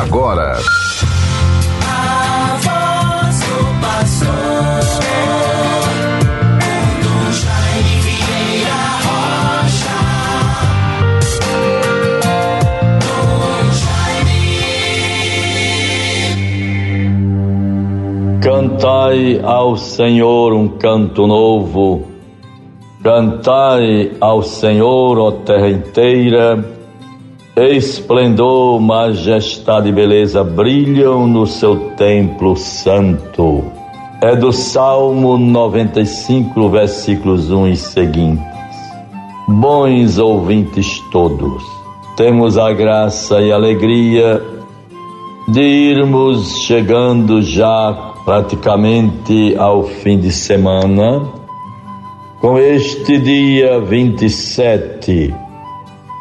agora. Cantai ao Senhor um canto novo, cantai ao Senhor, ó terra inteira, esplendor, majestade e beleza brilham no seu templo santo. É do Salmo 95, versículos 1 e seguintes. Bons ouvintes todos, temos a graça e alegria de irmos chegando já praticamente ao fim de semana, com este dia 27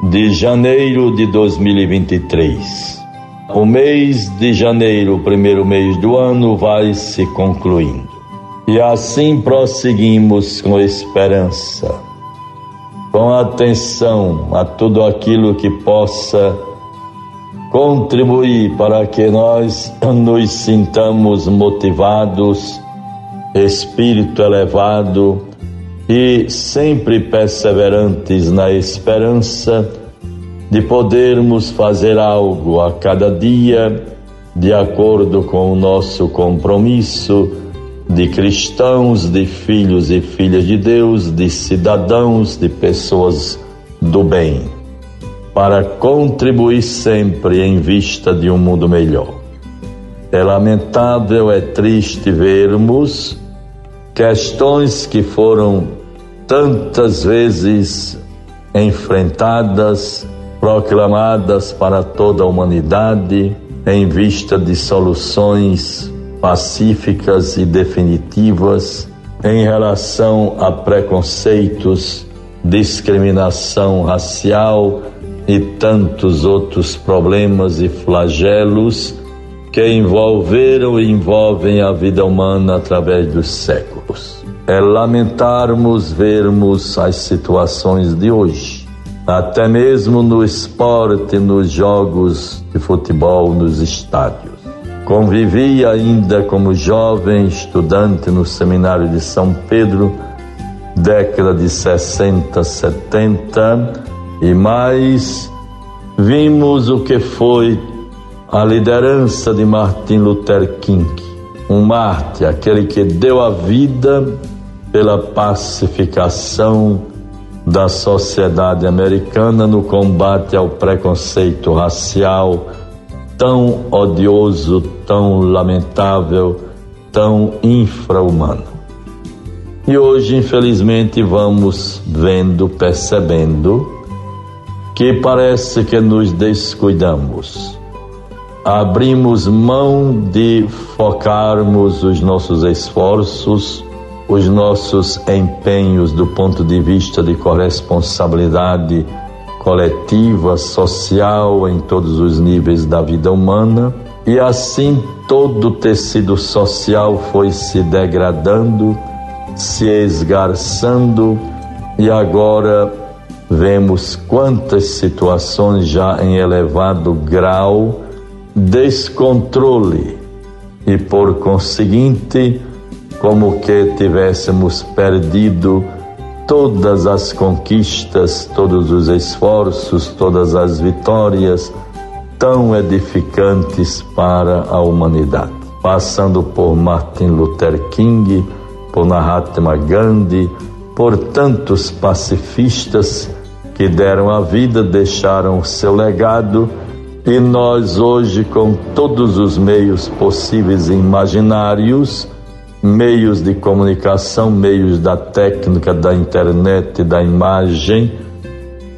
de janeiro de 2023. O mês de janeiro, o primeiro mês do ano, vai se concluindo. E assim prosseguimos com esperança, com atenção a tudo aquilo que possa contribuir para que nós nos sintamos motivados, espírito elevado e sempre perseverantes na esperança de podermos fazer algo a cada dia de acordo com o nosso compromisso de cristãos, de filhos e filhas de Deus, de cidadãos, de pessoas do bem para contribuir sempre em vista de um mundo melhor. É lamentável, é triste vermos questões que foram tantas vezes enfrentadas, proclamadas para toda a humanidade, em vista de soluções pacíficas e definitivas em relação a preconceitos, discriminação racial, e tantos outros problemas e flagelos que envolveram e envolvem a vida humana através dos séculos. É lamentarmos vermos as situações de hoje, até mesmo no esporte, nos jogos de futebol, nos estádios. Convivi ainda como jovem estudante no seminário de São Pedro, década de 60, 70, e mais vimos o que foi a liderança de Martin Luther King, um mártir, aquele que deu a vida pela pacificação da sociedade americana no combate ao preconceito racial tão odioso, tão lamentável, tão infra-humano. E hoje, infelizmente, vamos vendo, percebendo que parece que nos descuidamos. Abrimos mão de focarmos os nossos esforços, os nossos empenhos do ponto de vista de corresponsabilidade coletiva, social, em todos os níveis da vida humana, e assim todo o tecido social foi se degradando, se esgarçando, e agora vemos quantas situações já em elevado grau descontrole. E por conseguinte como que tivéssemos perdido todas as conquistas, todos os esforços, todas as vitórias tão edificantes para a humanidade. Passando por Martin Luther King, por Mahatma Gandhi, por tantos pacifistas que deram a vida, deixaram o seu legado e nós hoje, com todos os meios possíveis e imaginários, meios de comunicação, meios da técnica, da internet, da imagem,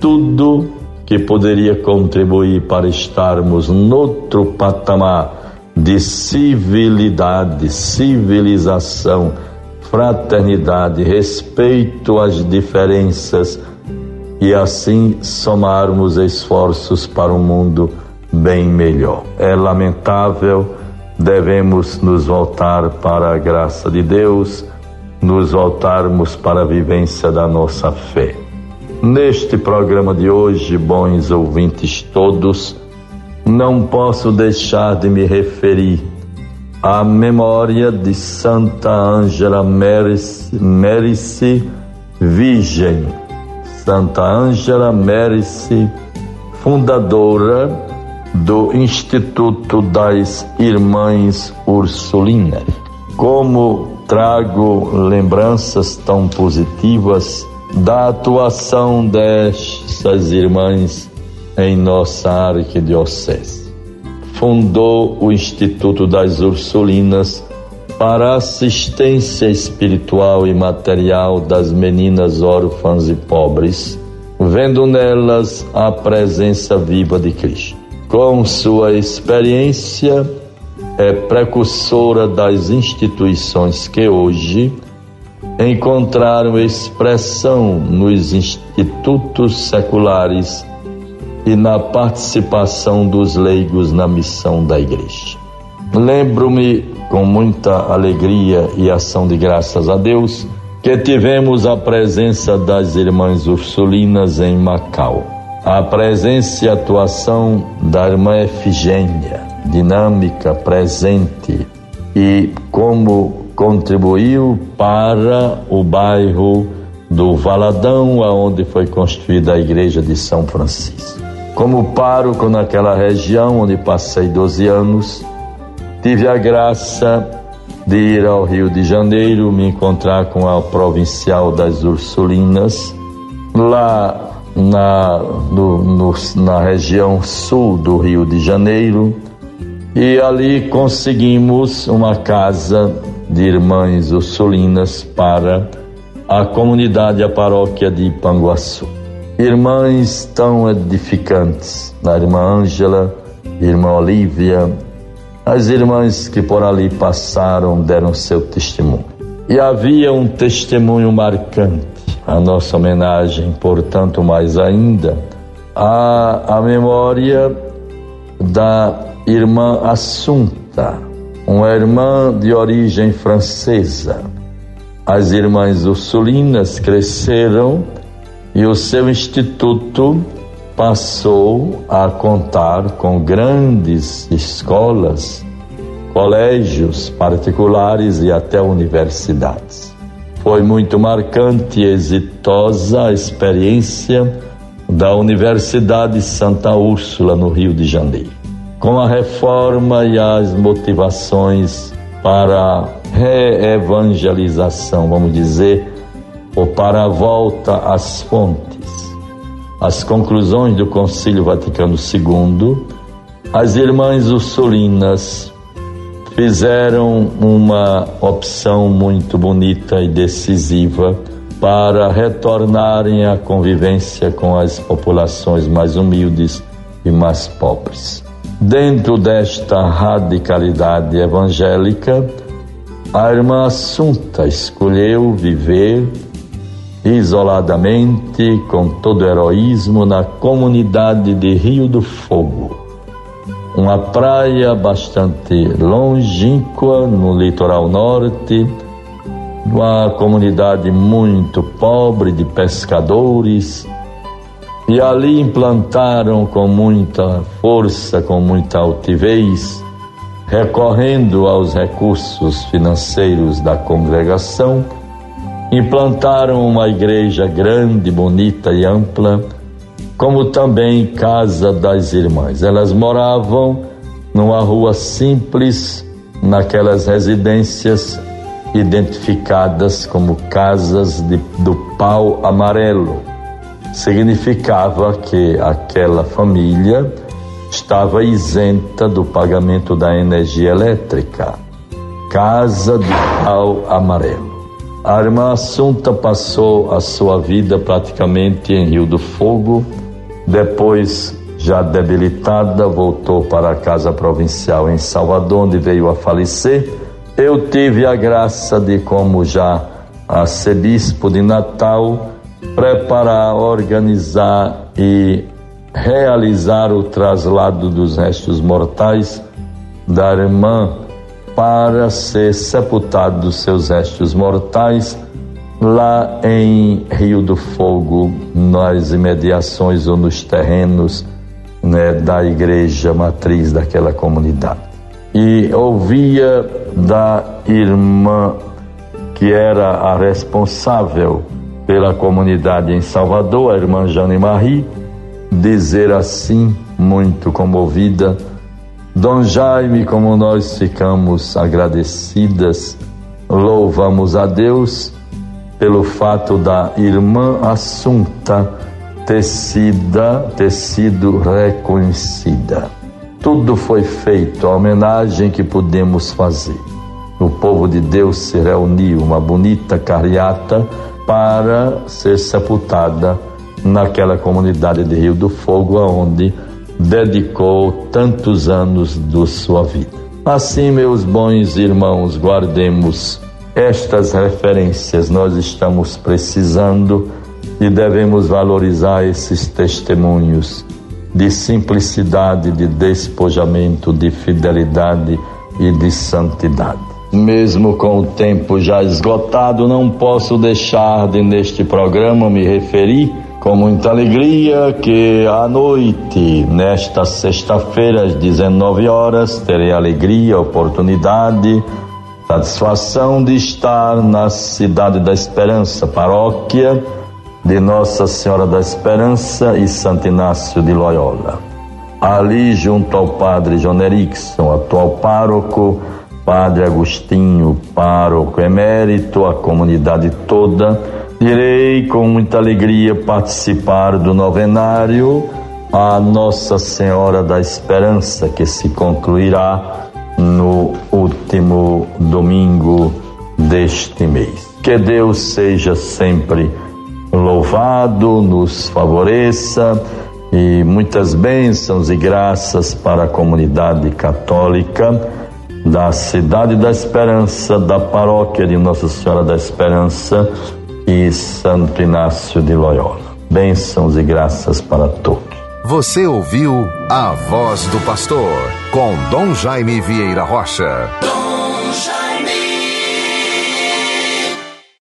tudo que poderia contribuir para estarmos noutro patamar de civilidade, civilização, fraternidade, respeito às diferenças e assim somarmos esforços para um mundo bem melhor. É lamentável, devemos nos voltar para a graça de Deus, nos voltarmos para a vivência da nossa fé. Neste programa de hoje, bons ouvintes todos, não posso deixar de me referir à memória de Santa Ângela Merici Virgem. Santa Ângela Merici, fundadora do Instituto das Irmãs Ursulinas. Como trago lembranças tão positivas da atuação dessas irmãs em nossa arquidiocese. Fundou o Instituto das Ursulinas para assistência espiritual e material das meninas órfãs e pobres, vendo nelas a presença viva de Cristo. Com sua experiência, é precursora das instituições que hoje encontraram expressão nos institutos seculares e na participação dos leigos na missão da igreja. Lembro-me com muita alegria e ação de graças a Deus que tivemos a presença das irmãs Ursulinas em Macau. A presença e atuação da irmã Efigênia, dinâmica, presente e como contribuiu para o bairro do Valadão, aonde foi construída a igreja de São Francisco. Como pároco naquela região onde passei 12 anos, tive a graça de ir ao Rio de Janeiro, me encontrar com a provincial das Ursulinas, lá na, no, no, na região sul do Rio de Janeiro, e ali conseguimos uma casa de irmãs Ursulinas para a comunidade, a paróquia de Ipanguaçu irmãs tão edificantes, a irmã Ângela, irmã Olívia, as irmãs que por ali passaram deram seu testemunho. E havia um testemunho marcante, a nossa homenagem, portanto, mais ainda, a memória da irmã Assunta, uma irmã de origem francesa. As irmãs ursulinas cresceram e o seu instituto passou a contar com grandes escolas, colégios particulares e até universidades. Foi muito marcante e exitosa a experiência da Universidade Santa Úrsula, no Rio de Janeiro. Com a reforma e as motivações para reevangelização, vamos dizer, ou para a volta às fontes. As conclusões do Concílio Vaticano II, as irmãs ursulinas fizeram uma opção muito bonita e decisiva para retornarem à convivência com as populações mais humildes e mais pobres. Dentro desta radicalidade evangélica, a irmã Assunta escolheu viver isoladamente, com todo heroísmo, na comunidade de Rio do Fogo, uma praia bastante longínqua no litoral norte, uma comunidade muito pobre de pescadores, e ali implantaram com muita força, com muita altivez, recorrendo aos recursos financeiros da congregação, implantaram uma igreja grande, bonita e ampla, como também casa das irmãs. Elas moravam numa rua simples, naquelas residências identificadas como casas de, do pau amarelo. Significava que aquela família estava isenta do pagamento da energia elétrica. Casa do pau amarelo. A irmã Assunta passou a sua vida praticamente em Rio do Fogo, depois, já debilitada, voltou para a casa provincial em Salvador, onde veio a falecer. Eu tive a graça de, como já arcebispo de Natal, preparar, organizar e realizar o traslado dos restos mortais da irmã para ser sepultado dos seus restos mortais lá em Rio do Fogo, nas imediações ou nos terrenos né, da igreja matriz daquela comunidade. E ouvia da irmã que era a responsável pela comunidade em Salvador, a irmã Jane Marie, dizer assim, muito comovida: Dom Jaime, como nós ficamos agradecidas, louvamos a Deus pelo fato da irmã Assunta ter sido, ter sido reconhecida. Tudo foi feito, a homenagem que pudemos fazer. O povo de Deus se reuniu, uma bonita carreata, para ser sepultada naquela comunidade de Rio do Fogo, aonde dedicou tantos anos de sua vida. Assim, meus bons irmãos, guardemos estas referências, nós estamos precisando e devemos valorizar esses testemunhos de simplicidade, de despojamento, de fidelidade e de santidade. Mesmo com o tempo já esgotado, não posso deixar de neste programa me referir com muita alegria que à noite, nesta sexta-feira, às 19 horas, terei alegria, oportunidade, satisfação de estar na Cidade da Esperança, paróquia de Nossa Senhora da Esperança e Santo Inácio de Loyola. Ali, junto ao padre John Erickson, atual pároco, padre Agostinho, pároco emérito, a comunidade toda, irei com muita alegria participar do novenário a Nossa Senhora da Esperança, que se concluirá no último domingo deste mês. Que Deus seja sempre louvado, nos favoreça e muitas bênçãos e graças para a comunidade católica da Cidade da Esperança, da paróquia de Nossa Senhora da Esperança e Santo Inácio de Loyola. Bênçãos e graças para todos. Você ouviu a voz do pastor com Dom Jaime Vieira Rocha.